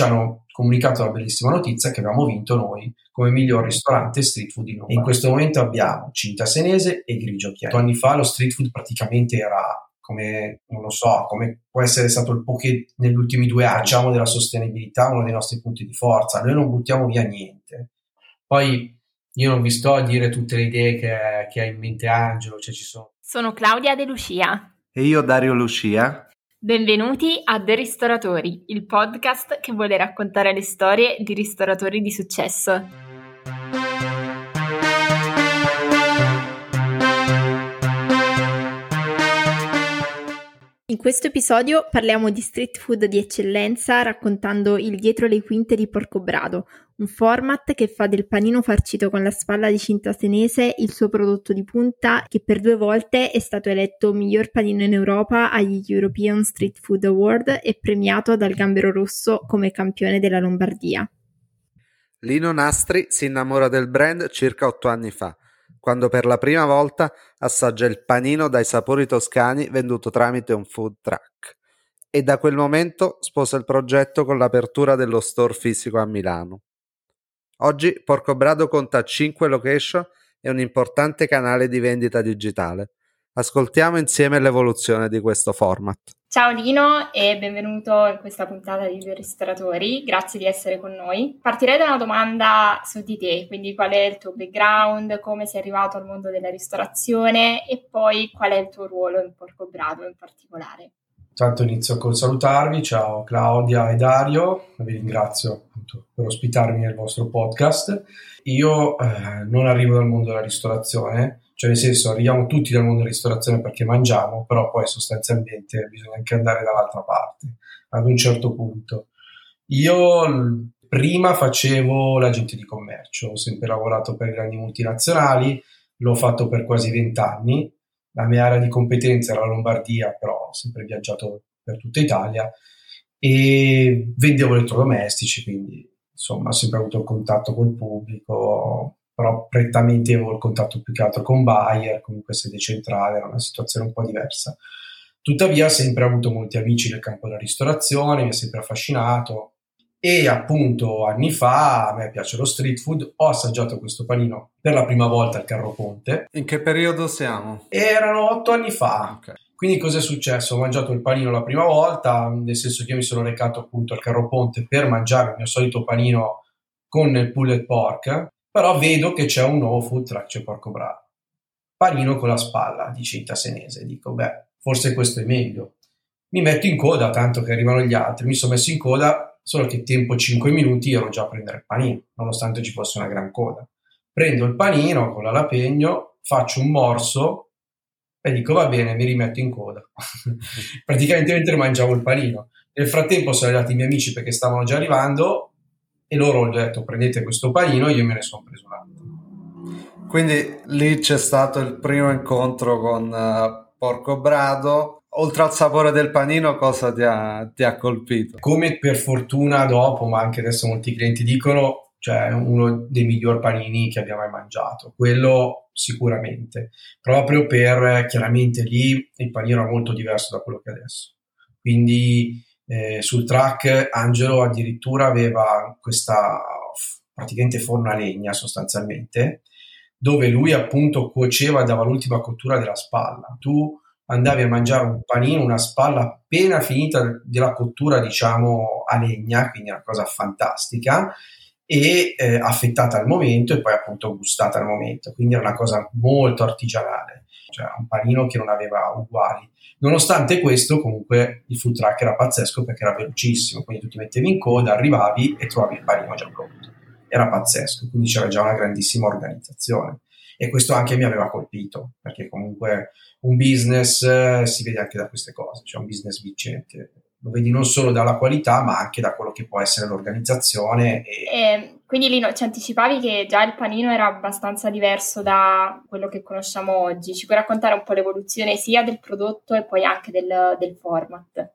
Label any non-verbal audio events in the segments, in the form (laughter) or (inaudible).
ci hanno comunicato la bellissima notizia che abbiamo vinto noi come miglior ristorante street food in Lombardia. in questo momento abbiamo Cinta Senese e Grigio Chiaro. Anni fa lo street food praticamente era come, non lo so, come può essere stato il poche negli ultimi due anni, facciamo della sostenibilità uno dei nostri punti di forza, noi non buttiamo via niente. Poi io non vi sto a dire tutte le idee che, che ha in mente Angelo, cioè ci sono. Sono Claudia De Lucia. E io Dario Lucia. Benvenuti a The Ristoratori, il podcast che vuole raccontare le storie di ristoratori di successo. In questo episodio parliamo di street food di eccellenza raccontando il dietro le quinte di Porcobrado, un format che fa del panino farcito con la spalla di cinta senese il suo prodotto di punta che per due volte è stato eletto miglior panino in Europa agli European Street Food Award e premiato dal Gambero Rosso come campione della Lombardia. Lino Nastri si innamora del brand circa otto anni fa quando per la prima volta assaggia il panino dai sapori toscani venduto tramite un food truck e da quel momento sposa il progetto con l'apertura dello store fisico a Milano. Oggi Porcobrado conta 5 location e un importante canale di vendita digitale. Ascoltiamo insieme l'evoluzione di questo format. Ciao Lino e benvenuto in questa puntata di Due Ristoratori, grazie di essere con noi. Partirei da una domanda su di te, quindi qual è il tuo background, come sei arrivato al mondo della ristorazione e poi qual è il tuo ruolo in Porcobrado in particolare. Tanto inizio col salutarvi, ciao Claudia e Dario, vi ringrazio appunto per ospitarmi nel vostro podcast. Io eh, non arrivo dal mondo della ristorazione, cioè nel senso arriviamo tutti dal mondo della ristorazione perché mangiamo, però poi sostanzialmente bisogna anche andare dall'altra parte ad un certo punto. Io prima facevo l'agente di commercio, ho sempre lavorato per grandi multinazionali, l'ho fatto per quasi vent'anni, la mia area di competenza era la Lombardia, però ho sempre viaggiato per tutta Italia e vendevo elettrodomestici, quindi insomma ho sempre avuto contatto col pubblico, però prettamente avevo il contatto più che altro con Bayer, comunque sede centrale, era una situazione un po' diversa. Tuttavia ho sempre avuto molti amici nel campo della ristorazione, mi ha sempre affascinato e appunto anni fa a me piace lo street food, ho assaggiato questo panino per la prima volta al Carro Ponte. In che periodo siamo? Erano otto anni fa. Okay. Quindi cosa è successo? Ho mangiato il panino la prima volta, nel senso che io mi sono recato appunto al Carro Ponte per mangiare il mio solito panino con il pulled pork però vedo che c'è un nuovo food truck, c'è Porco Bravo. Panino con la spalla di cinta senese. Dico, beh, forse questo è meglio. Mi metto in coda, tanto che arrivano gli altri. Mi sono messo in coda, solo che tempo 5 minuti ero già a prendere il panino, nonostante ci fosse una gran coda. Prendo il panino con l'alapegno, faccio un morso e dico, va bene, mi rimetto in coda. (laughs) Praticamente mentre mangiavo il panino. Nel frattempo sono arrivati i miei amici perché stavano già arrivando, e loro hanno detto prendete questo panino io me ne sono preso un altro. Quindi lì c'è stato il primo incontro con uh, Porco Brado. Oltre al sapore del panino, cosa ti ha, ti ha colpito? Come per fortuna dopo, ma anche adesso molti clienti dicono, cioè uno dei migliori panini che abbiamo mai mangiato. Quello sicuramente, proprio per chiaramente lì il panino era molto diverso da quello che è adesso. Quindi eh, sul track Angelo addirittura aveva questa praticamente forno a legna sostanzialmente, dove lui appunto cuoceva e dava l'ultima cottura della spalla. Tu andavi a mangiare un panino, una spalla appena finita della cottura, diciamo, a legna, quindi una cosa fantastica, e eh, affettata al momento e poi appunto gustata al momento. Quindi era una cosa molto artigianale, cioè un panino che non aveva uguali. Nonostante questo, comunque il food truck era pazzesco perché era velocissimo, quindi tu ti mettevi in coda, arrivavi e trovavi il panino già pronto. Era pazzesco, quindi c'era già una grandissima organizzazione. E questo anche mi aveva colpito, perché comunque un business eh, si vede anche da queste cose, cioè un business vincente lo vedi non solo dalla qualità, ma anche da quello che può essere l'organizzazione. E... E quindi Lino, ci anticipavi che già il panino era abbastanza diverso da quello che conosciamo oggi. Ci puoi raccontare un po' l'evoluzione sia del prodotto e poi anche del, del format?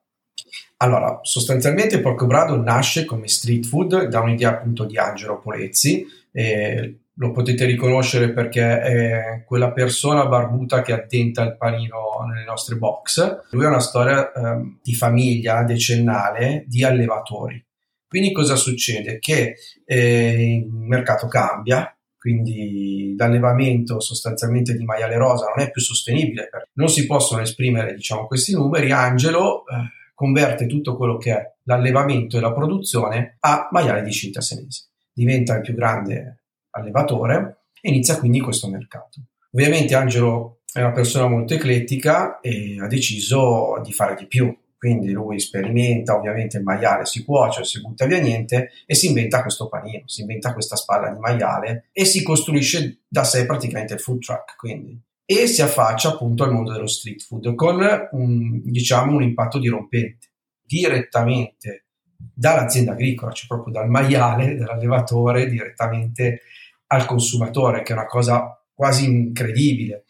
Allora, sostanzialmente Porco Brado nasce come street food da un'idea appunto di Angelo Polezzi. Eh, lo potete riconoscere perché è quella persona barbuta che attenta il panino nelle nostre box. Lui ha una storia eh, di famiglia decennale di allevatori. Quindi cosa succede? Che eh, il mercato cambia, quindi l'allevamento sostanzialmente di maiale rosa non è più sostenibile, non si possono esprimere diciamo, questi numeri, Angelo eh, converte tutto quello che è l'allevamento e la produzione a maiale di cinta senese, diventa il più grande allevatore e inizia quindi questo mercato. Ovviamente Angelo è una persona molto eclettica e ha deciso di fare di più, quindi lui sperimenta, ovviamente il maiale si cuoce, si butta via niente e si inventa questo panino, si inventa questa spalla di maiale e si costruisce da sé praticamente il food truck, quindi. E si affaccia appunto al mondo dello street food con un, diciamo un impatto dirompente direttamente dall'azienda agricola, cioè proprio dal maiale, dall'allevatore direttamente al consumatore, che è una cosa quasi incredibile.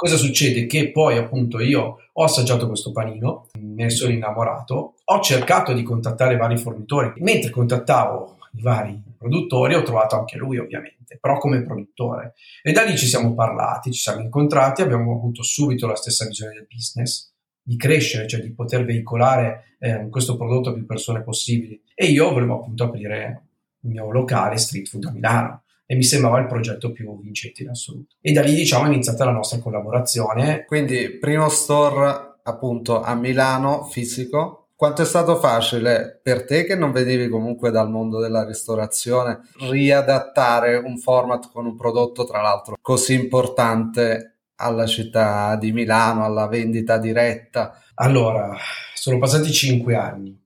Cosa succede? Che poi appunto io ho assaggiato questo panino, ne sono innamorato, ho cercato di contattare vari fornitori, mentre contattavo i vari produttori ho trovato anche lui ovviamente, però come produttore. E da lì ci siamo parlati, ci siamo incontrati, abbiamo avuto subito la stessa visione del business, di crescere, cioè di poter veicolare eh, questo prodotto a più persone possibili. E io volevo appunto aprire il mio locale street food a Milano e mi sembrava il progetto più vincente in assoluto. E da lì diciamo è iniziata la nostra collaborazione. Quindi primo store appunto a Milano fisico. Quanto è stato facile per te che non venivi comunque dal mondo della ristorazione riadattare un format con un prodotto tra l'altro così importante alla città di Milano, alla vendita diretta? Allora, sono passati cinque anni.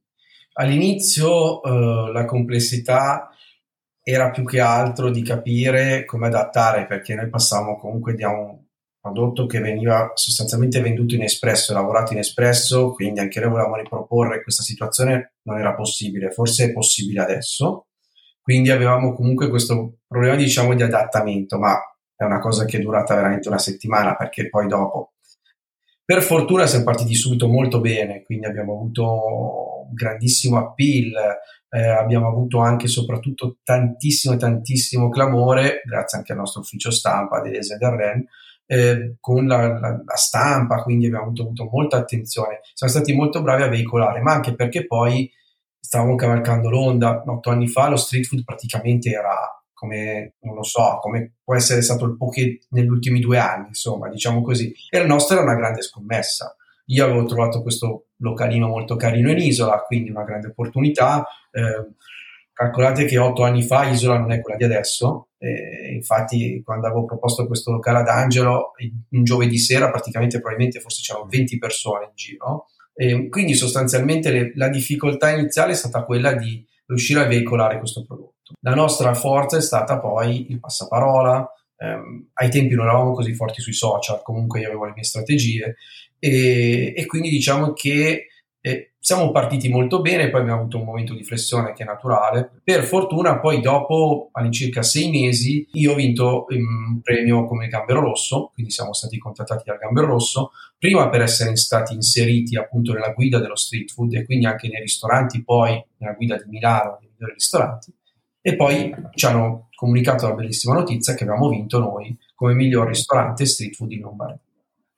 All'inizio eh, la complessità era più che altro di capire come adattare, perché noi passavamo comunque da un prodotto che veniva sostanzialmente venduto in espresso lavorato in espresso, quindi anche noi volevamo riproporre questa situazione, non era possibile, forse è possibile adesso, quindi avevamo comunque questo problema diciamo di adattamento, ma è una cosa che è durata veramente una settimana perché poi dopo per fortuna siamo partiti subito molto bene, quindi abbiamo avuto un grandissimo appeal, eh, abbiamo avuto anche soprattutto tantissimo tantissimo clamore, grazie anche al nostro ufficio stampa dell'Ese del REN, eh, con la, la, la, stampa, quindi abbiamo avuto, avuto, molta attenzione. Siamo stati molto bravi a veicolare, ma anche perché poi stavamo cavalcando l'onda. Otto anni fa lo street food praticamente era come, non lo so, come può essere stato il poke negli ultimi due anni, insomma, diciamo così. E la nostra era una grande scommessa. Io avevo trovato questo localino molto carino in isola, quindi una grande opportunità. Eh, calcolate che otto anni fa Isola non è quella di adesso, eh, infatti quando avevo proposto questo locale ad Angelo, un giovedì sera praticamente probabilmente forse c'erano 20 persone in giro, e quindi sostanzialmente le, la difficoltà iniziale è stata quella di riuscire a veicolare questo prodotto. La nostra forza è stata poi il passaparola, ehm, ai tempi non eravamo così forti sui social, comunque io avevo le mie strategie. E, e quindi diciamo che eh, siamo partiti molto bene, poi abbiamo avuto un momento di flessione che è naturale. Per fortuna, poi dopo all'incirca sei mesi, io ho vinto un premio come Gambero Rosso, quindi siamo stati contattati dal Gambero Rosso, prima per essere stati inseriti appunto nella guida dello street food e quindi anche nei ristoranti, poi nella guida di Milano, dei migliori ristoranti, e poi ci hanno comunicato la bellissima notizia che abbiamo vinto noi come miglior ristorante street food in Lombardia.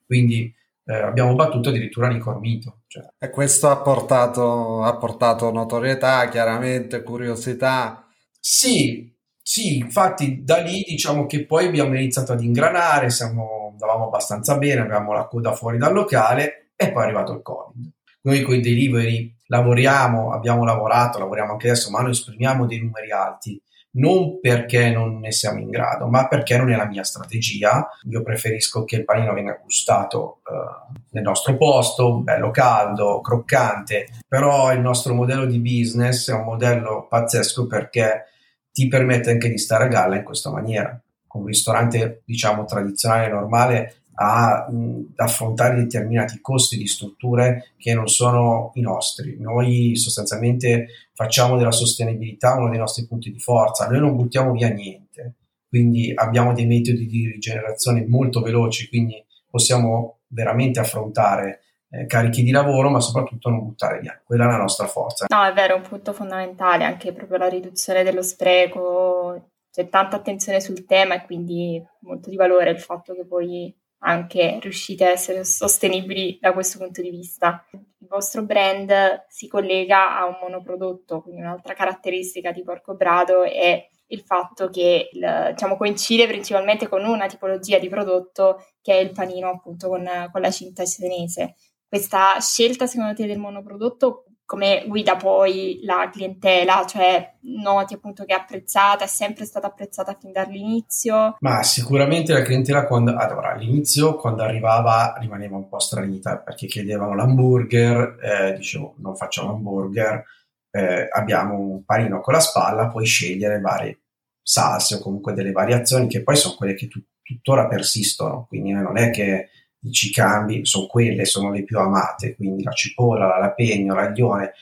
Quindi eh, abbiamo battuto addirittura Nico Armito. Cioè. E questo ha portato, ha portato notorietà, chiaramente, curiosità. Sì, sì, infatti da lì diciamo che poi abbiamo iniziato ad ingranare, siamo, andavamo abbastanza bene, avevamo la coda fuori dal locale e poi è arrivato il Covid. Noi con i delivery lavoriamo, abbiamo lavorato, lavoriamo anche adesso, ma noi esprimiamo dei numeri alti non perché non ne siamo in grado, ma perché non è la mia strategia. Io preferisco che il panino venga gustato eh, nel nostro posto, bello caldo, croccante, però il nostro modello di business è un modello pazzesco perché ti permette anche di stare a galla in questa maniera. Un ristorante, diciamo, tradizionale, normale, ad affrontare determinati costi di strutture che non sono i nostri. Noi sostanzialmente facciamo della sostenibilità uno dei nostri punti di forza, noi non buttiamo via niente, quindi abbiamo dei metodi di rigenerazione molto veloci, quindi possiamo veramente affrontare eh, carichi di lavoro, ma soprattutto non buttare via. Quella è la nostra forza. No, è vero, è un punto fondamentale, anche proprio la riduzione dello spreco, c'è tanta attenzione sul tema e quindi molto di valore il fatto che poi anche riuscite a essere sostenibili da questo punto di vista. Il vostro brand si collega a un monoprodotto, quindi un'altra caratteristica di Porcobrado è il fatto che diciamo, coincide principalmente con una tipologia di prodotto che è il panino appunto con, con la cinta senese. Questa scelta secondo te del monoprodotto come guida poi la clientela, cioè noti appunto che è apprezzata, è sempre stata apprezzata fin dall'inizio? Ma sicuramente la clientela quando, allora all'inizio quando arrivava rimaneva un po' stranita perché chiedevano l'hamburger, eh, dicevo non facciamo hamburger, eh, abbiamo un panino con la spalla, puoi scegliere varie salse o comunque delle variazioni che poi sono quelle che tu, tuttora persistono, quindi non è che ci cambi, sono quelle, sono le più amate, quindi la cipolla, l'alapegno, l'aglione,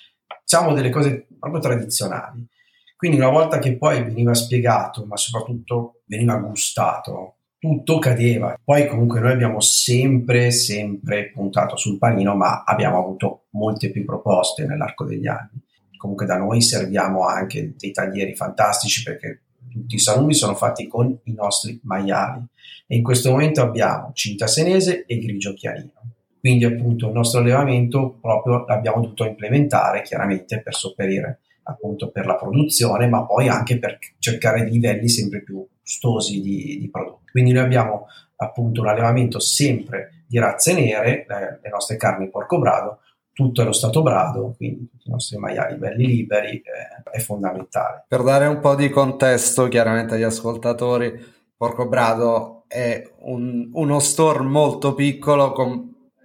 diciamo delle cose proprio tradizionali. Quindi una volta che poi veniva spiegato, ma soprattutto veniva gustato, tutto cadeva. Poi comunque noi abbiamo sempre, sempre puntato sul panino, ma abbiamo avuto molte più proposte nell'arco degli anni. Comunque da noi serviamo anche dei taglieri fantastici perché tutti i salumi sono fatti con i nostri maiali e in questo momento abbiamo cinta senese e grigio chiarino. Quindi appunto il nostro allevamento proprio l'abbiamo dovuto implementare chiaramente per sopperire appunto per la produzione, ma poi anche per cercare livelli sempre più gustosi di, di prodotti. Quindi noi abbiamo appunto un allevamento sempre di razze nere, le, le nostre carni porco brado, tutto è lo stato brado, quindi tutti i nostri maiali belli liberi, eh, è fondamentale. Per dare un po' di contesto chiaramente agli ascoltatori, Porco Brado è un, uno store molto piccolo con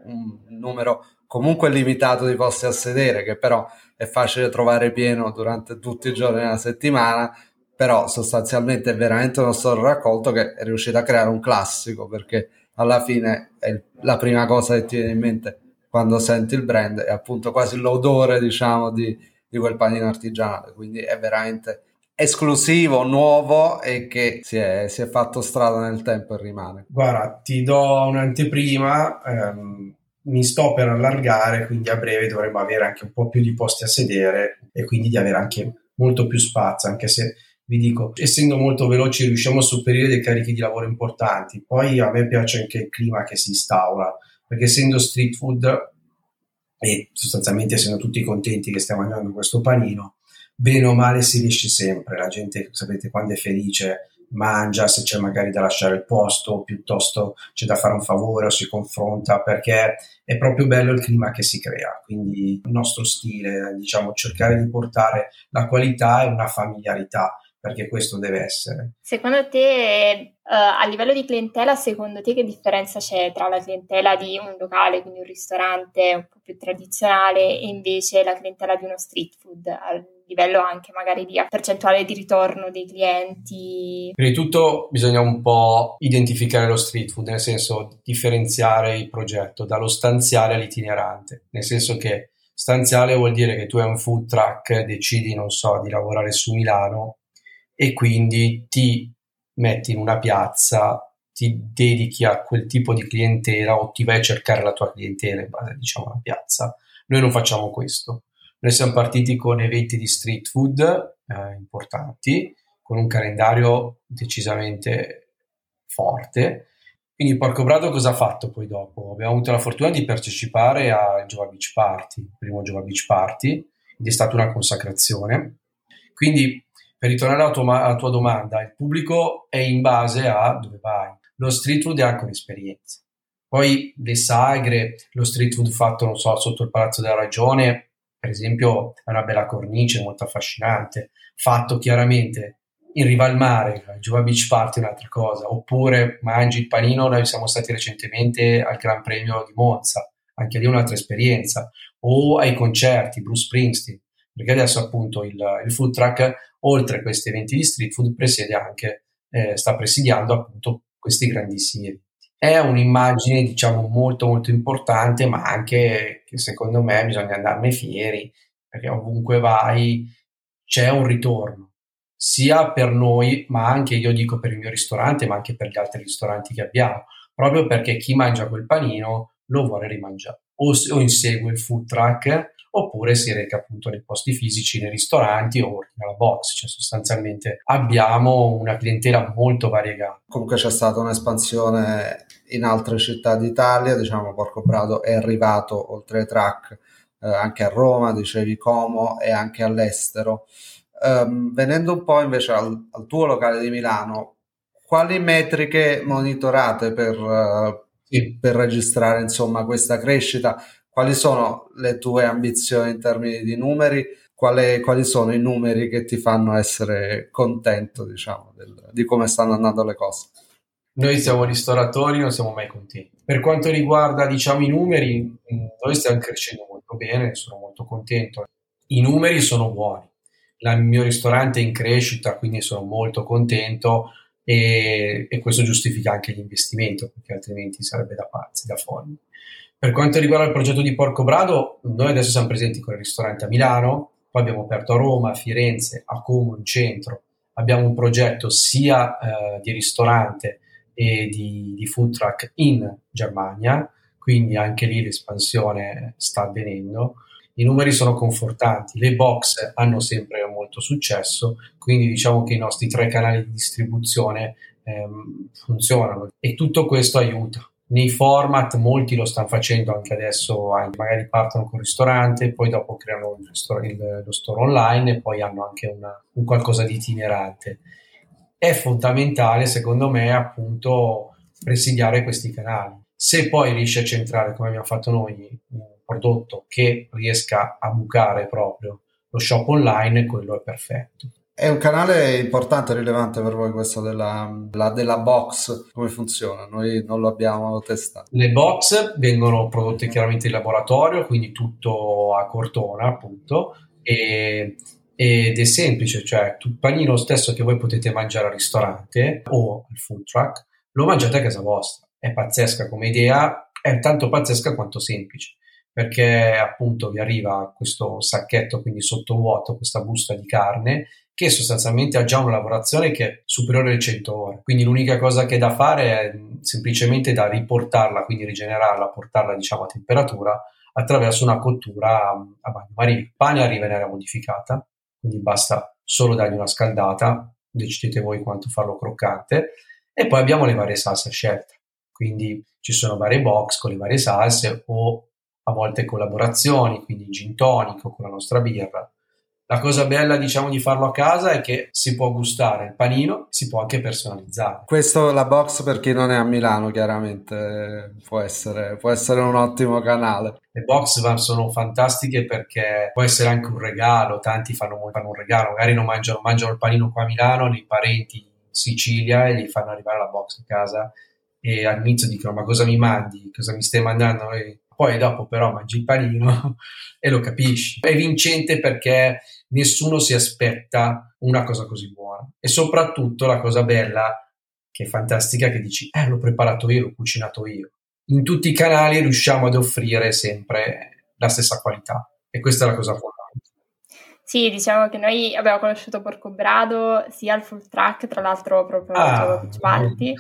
un numero comunque limitato di posti a sedere, che però è facile trovare pieno durante tutti i giorni della settimana, però sostanzialmente è veramente uno store raccolto che è riuscito a creare un classico, perché alla fine è la prima cosa che ti viene in mente quando senti il brand, è appunto quasi l'odore, diciamo, di, di quel panino artigianale, quindi è veramente esclusivo, nuovo e che si è, si è, fatto strada nel tempo e rimane. Guarda, ti do un'anteprima, ehm, mi sto per allargare, quindi a breve dovremmo avere anche un po' più di posti a sedere e quindi di avere anche molto più spazio, anche se vi dico, essendo molto veloci riusciamo a superare dei carichi di lavoro importanti. Poi a me piace anche il clima che si instaura, perché essendo street food e sostanzialmente essendo tutti contenti che stiamo mangiando questo panino, bene o male si riesce sempre, la gente sapete quando è felice mangia, se c'è magari da lasciare il posto, piuttosto c'è da fare un favore o si confronta, perché è proprio bello il clima che si crea. Quindi il nostro stile, diciamo, cercare di portare la qualità e una familiarità, perché questo deve essere. Secondo te, uh, a livello di clientela, secondo te che differenza c'è tra la clientela di un locale, quindi un ristorante un po' più tradizionale, e invece la clientela di uno street food? livello anche magari di percentuale di ritorno dei clienti. Prima di tutto bisogna un po' identificare lo street food, nel senso differenziare il progetto dallo stanziale all'itinerante, nel senso che stanziale vuol dire che tu hai un food truck, decidi, non so, di lavorare su Milano e quindi ti metti in una piazza ti dedichi a quel tipo di clientela o ti vai a cercare la tua clientela in base diciamo alla piazza. Noi non facciamo questo. Noi siamo partiti con eventi di street food eh, importanti, con un calendario decisamente forte. Quindi Porco Brado cosa ha fatto poi dopo? Abbiamo avuto la fortuna di partecipare al Jova Beach Party, il primo Jova Beach Party, ed è stata una consacrazione. Quindi, per ritornare alla tua, alla tua domanda, il pubblico è in base a dove vai. Lo street food è anche un'esperienza. Poi le sagre, lo street food fatto, non so, sotto il Palazzo della Ragione, per esempio è una bella cornice molto affascinante, fatto chiaramente in riva al mare, il Giova Beach Party è un'altra cosa, oppure mangi il panino, noi siamo stati recentemente al Gran Premio di Monza, anche lì un'altra esperienza, o ai concerti, Bruce Springsteen, perché adesso appunto il, il food truck, oltre a questi eventi di street food, presiede anche, eh, sta presidiando appunto questi grandissimi eventi. È un'immagine diciamo molto molto importante ma anche che secondo me bisogna andarne fieri perché ovunque vai c'è un ritorno sia per noi ma anche io dico per il mio ristorante ma anche per gli altri ristoranti che abbiamo proprio perché chi mangia quel panino lo vuole rimangiare o, o insegue il food truck oppure si reca appunto nei posti fisici, nei ristoranti o ordina la box, cioè sostanzialmente abbiamo una clientela molto variegata. Comunque c'è stata un'espansione in altre città d'Italia, diciamo Porcobrado è arrivato oltre ai track eh, anche a Roma, dicevi Como e anche all'estero. Um, venendo un po' invece al, al, tuo locale di Milano, quali metriche monitorate per, uh, sì. per registrare insomma questa crescita? Quali sono le tue ambizioni in termini di numeri? Quali, quali sono i numeri che ti fanno essere contento, diciamo, del, di come stanno andando le cose? Noi siamo ristoratori, non siamo mai contenti. Per quanto riguarda, diciamo, i numeri, noi stiamo crescendo molto bene, sono molto contento. I numeri sono buoni. Il mio ristorante è in crescita, quindi sono molto contento e, e questo giustifica anche l'investimento, perché altrimenti sarebbe da pazzi, da folli. Per quanto riguarda il progetto di Porco Brado, noi adesso siamo presenti con il ristorante a Milano, poi abbiamo aperto a Roma, a Firenze, a Como in centro. Abbiamo un progetto sia eh, di ristorante e di, di food truck in Germania, quindi anche lì l'espansione sta avvenendo. I numeri sono confortanti, le box hanno sempre molto successo, quindi diciamo che i nostri tre canali di distribuzione ehm, funzionano e tutto questo aiuta. Nei format molti lo stanno facendo anche adesso, magari partono con il ristorante, poi dopo creano il, il, lo store online e poi hanno anche una, un qualcosa di itinerante è fondamentale, secondo me, appunto presidiare questi canali. Se poi riesci a centrare, come abbiamo fatto noi, un prodotto che riesca a bucare proprio lo shop online, quello è perfetto. È un canale importante e rilevante per voi questo della, la, della box, come funziona? Noi non lo abbiamo testato. Le box vengono prodotte chiaramente in laboratorio, quindi tutto a cortona appunto, e ed è semplice, cioè il panino stesso che voi potete mangiare al ristorante o al food truck, lo mangiate a casa vostra. È pazzesca come idea, è tanto pazzesca quanto semplice, perché appunto vi arriva questo sacchetto, quindi sottovuoto, questa busta di carne, che sostanzialmente ha già una lavorazione che è superiore alle 100 ore. Quindi l'unica cosa che è da fare è semplicemente da riportarla, quindi rigenerarla, portarla diciamo a temperatura attraverso una cottura a bagnomaria. Il pane arriva in aria modificata, quindi basta solo dargli una scaldata, decidete voi quanto farlo croccante, e poi abbiamo le varie salse a scelta, quindi ci sono varie box con le varie salse o a volte collaborazioni, quindi gin tonico con la nostra birra, la cosa bella, diciamo, di farlo a casa è che si può gustare il panino, si può anche personalizzare. Questo, la box, per chi non è a Milano, chiaramente può essere, può essere un ottimo canale. Le box sono fantastiche perché può essere anche un regalo. Tanti fanno, fanno un regalo, magari non mangiano, mangiano il panino qua a Milano, nei parenti in Sicilia e gli fanno arrivare la box a casa e all'inizio dicono ma cosa mi mandi, cosa mi stai mandando? E poi dopo però mangi il panino (laughs) e lo capisci. È vincente perché nessuno si aspetta una cosa così buona. E soprattutto la cosa bella, che è fantastica, che dici, eh, l'ho preparato io, l'ho cucinato io. In tutti i canali riusciamo ad offrire sempre la stessa qualità. E questa è la cosa fondamentale. Sì, diciamo che noi abbiamo conosciuto Porcobrado sia al full track, tra l'altro proprio ah, Beach Party,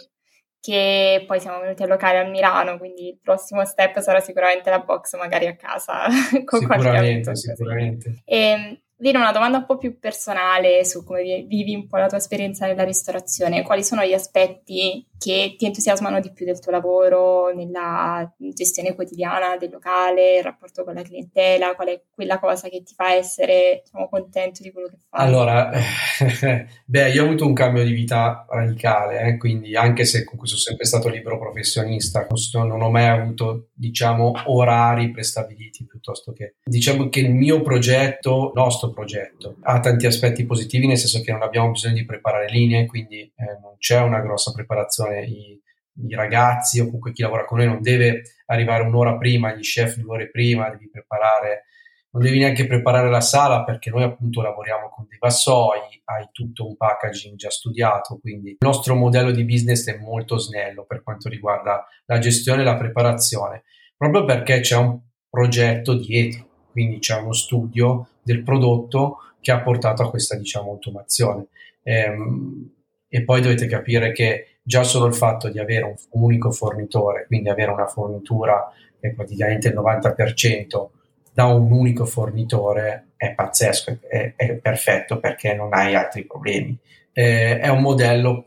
che poi siamo venuti a locale a Milano, quindi il prossimo step sarà sicuramente la box magari a casa (laughs) con sicuramente, qualche Sicuramente, E ehm, Dire una domanda un po' più personale su come vivi un po' la tua esperienza nella ristorazione. Quali sono gli aspetti che ti entusiasmano di più del tuo lavoro, nella gestione quotidiana del locale, il rapporto con la clientela? Qual è quella cosa che ti fa essere diciamo, contento di quello che fai? Allora, (laughs) beh, io ho avuto un cambio di vita radicale, eh, quindi anche se comunque sono sempre stato libero professionista, non ho mai avuto, diciamo, orari prestabiliti piuttosto che... Diciamo che il mio progetto, nostro progetto. Ha tanti aspetti positivi, nel senso che non abbiamo bisogno di preparare linee, quindi eh, non c'è una grossa preparazione. I, I, ragazzi o comunque chi lavora con noi non deve arrivare un'ora prima, gli chef due ore prima, devi preparare, non devi neanche preparare la sala perché noi appunto lavoriamo con dei vassoi, hai tutto un packaging già studiato, quindi il nostro modello di business è molto snello per quanto riguarda la gestione e la preparazione, proprio perché c'è un progetto dietro quindi c'è uno studio del prodotto che ha portato a questa diciamo, automazione. Ehm, e poi dovete capire che già solo il fatto di avere un unico fornitore, quindi avere una fornitura che è praticamente il 90% da un unico fornitore è pazzesco, è, è perfetto perché non hai altri problemi. Eh, è un modello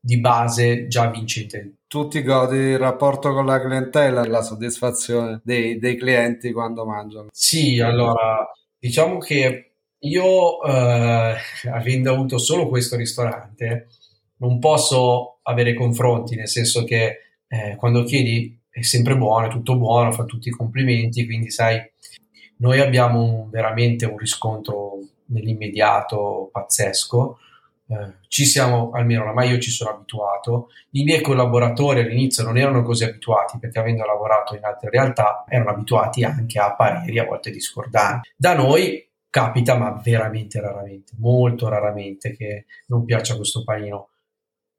di base già vincente. Tu ti godi il rapporto con la clientela e la soddisfazione dei, dei clienti quando mangiano? Sì, allora diciamo che io, eh, (laughs) avendo avuto solo questo ristorante, non posso avere confronti, nel senso che eh, quando chiedi è sempre buono, è tutto buono, fa tutti i complimenti, quindi sai, noi abbiamo un, veramente un riscontro nell'immediato pazzesco. Eh, ci siamo, almeno ormai io ci sono abituato. I miei collaboratori all'inizio non erano così abituati perché avendo lavorato in altre realtà erano abituati anche a pareri a volte discordanti. Da noi capita, ma veramente raramente, molto raramente che non piaccia questo panino.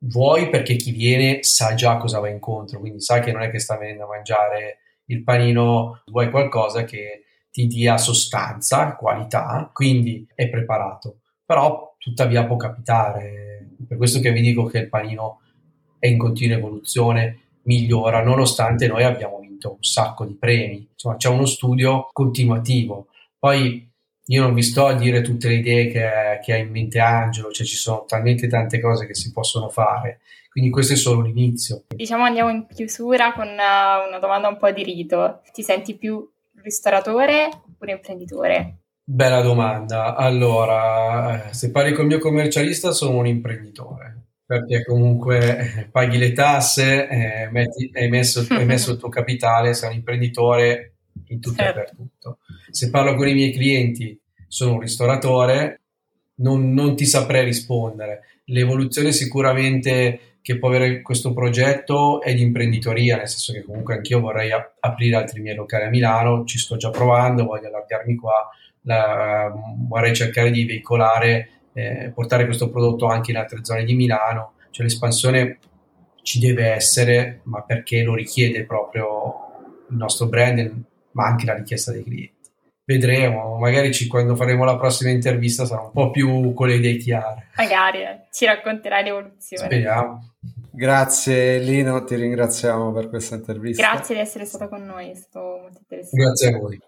Vuoi perché chi viene sa già cosa va incontro, quindi sa che non è che sta venendo a mangiare il panino, vuoi qualcosa che ti dia sostanza, qualità, quindi è preparato. Però tuttavia può capitare, per questo che vi dico che il panino è in continua evoluzione, migliora, nonostante noi abbiamo vinto un sacco di premi. Insomma, c'è uno studio continuativo. Poi io non vi sto a dire tutte le idee che, che ha in mente Angelo, cioè ci sono talmente tante cose che si possono fare, quindi questo è solo l'inizio. Diciamo andiamo in chiusura con una, una domanda un po' di rito. Ti senti più ristoratore oppure imprenditore? Bella domanda. Allora, eh, se parli con il mio commercialista sono un imprenditore perché comunque eh, paghi le tasse, eh, metti, hai, messo, hai, messo, il tuo (laughs) capitale, sei un imprenditore in tutto certo. e per tutto. Se parlo con i miei clienti, sono un ristoratore, non, non ti saprei rispondere. L'evoluzione sicuramente che può avere questo progetto è di imprenditoria, nel senso che comunque anch'io vorrei ap- aprire altri miei locali a Milano, ci sto già provando, voglio allargarmi qua, la, vorrei cercare di veicolare, eh, portare questo prodotto anche in altre zone di Milano, cioè l'espansione ci deve essere, ma perché lo richiede proprio il nostro brand, ma anche la richiesta dei clienti. Vedremo, magari ci, quando faremo la prossima intervista sarà un po' più con le idee chiare. Magari eh, ci racconterai l'evoluzione. Speriamo. Grazie Lino, ti ringraziamo per questa intervista. Grazie di essere stato con noi, è stato molto interessante. Grazie a voi.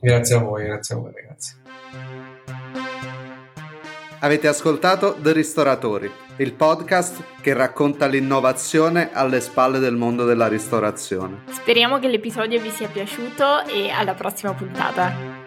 Grazie a voi, grazie a voi ragazzi. Avete ascoltato The Ristoratori, il podcast che racconta l'innovazione alle spalle del mondo della ristorazione. Speriamo che l'episodio vi sia piaciuto e alla prossima puntata.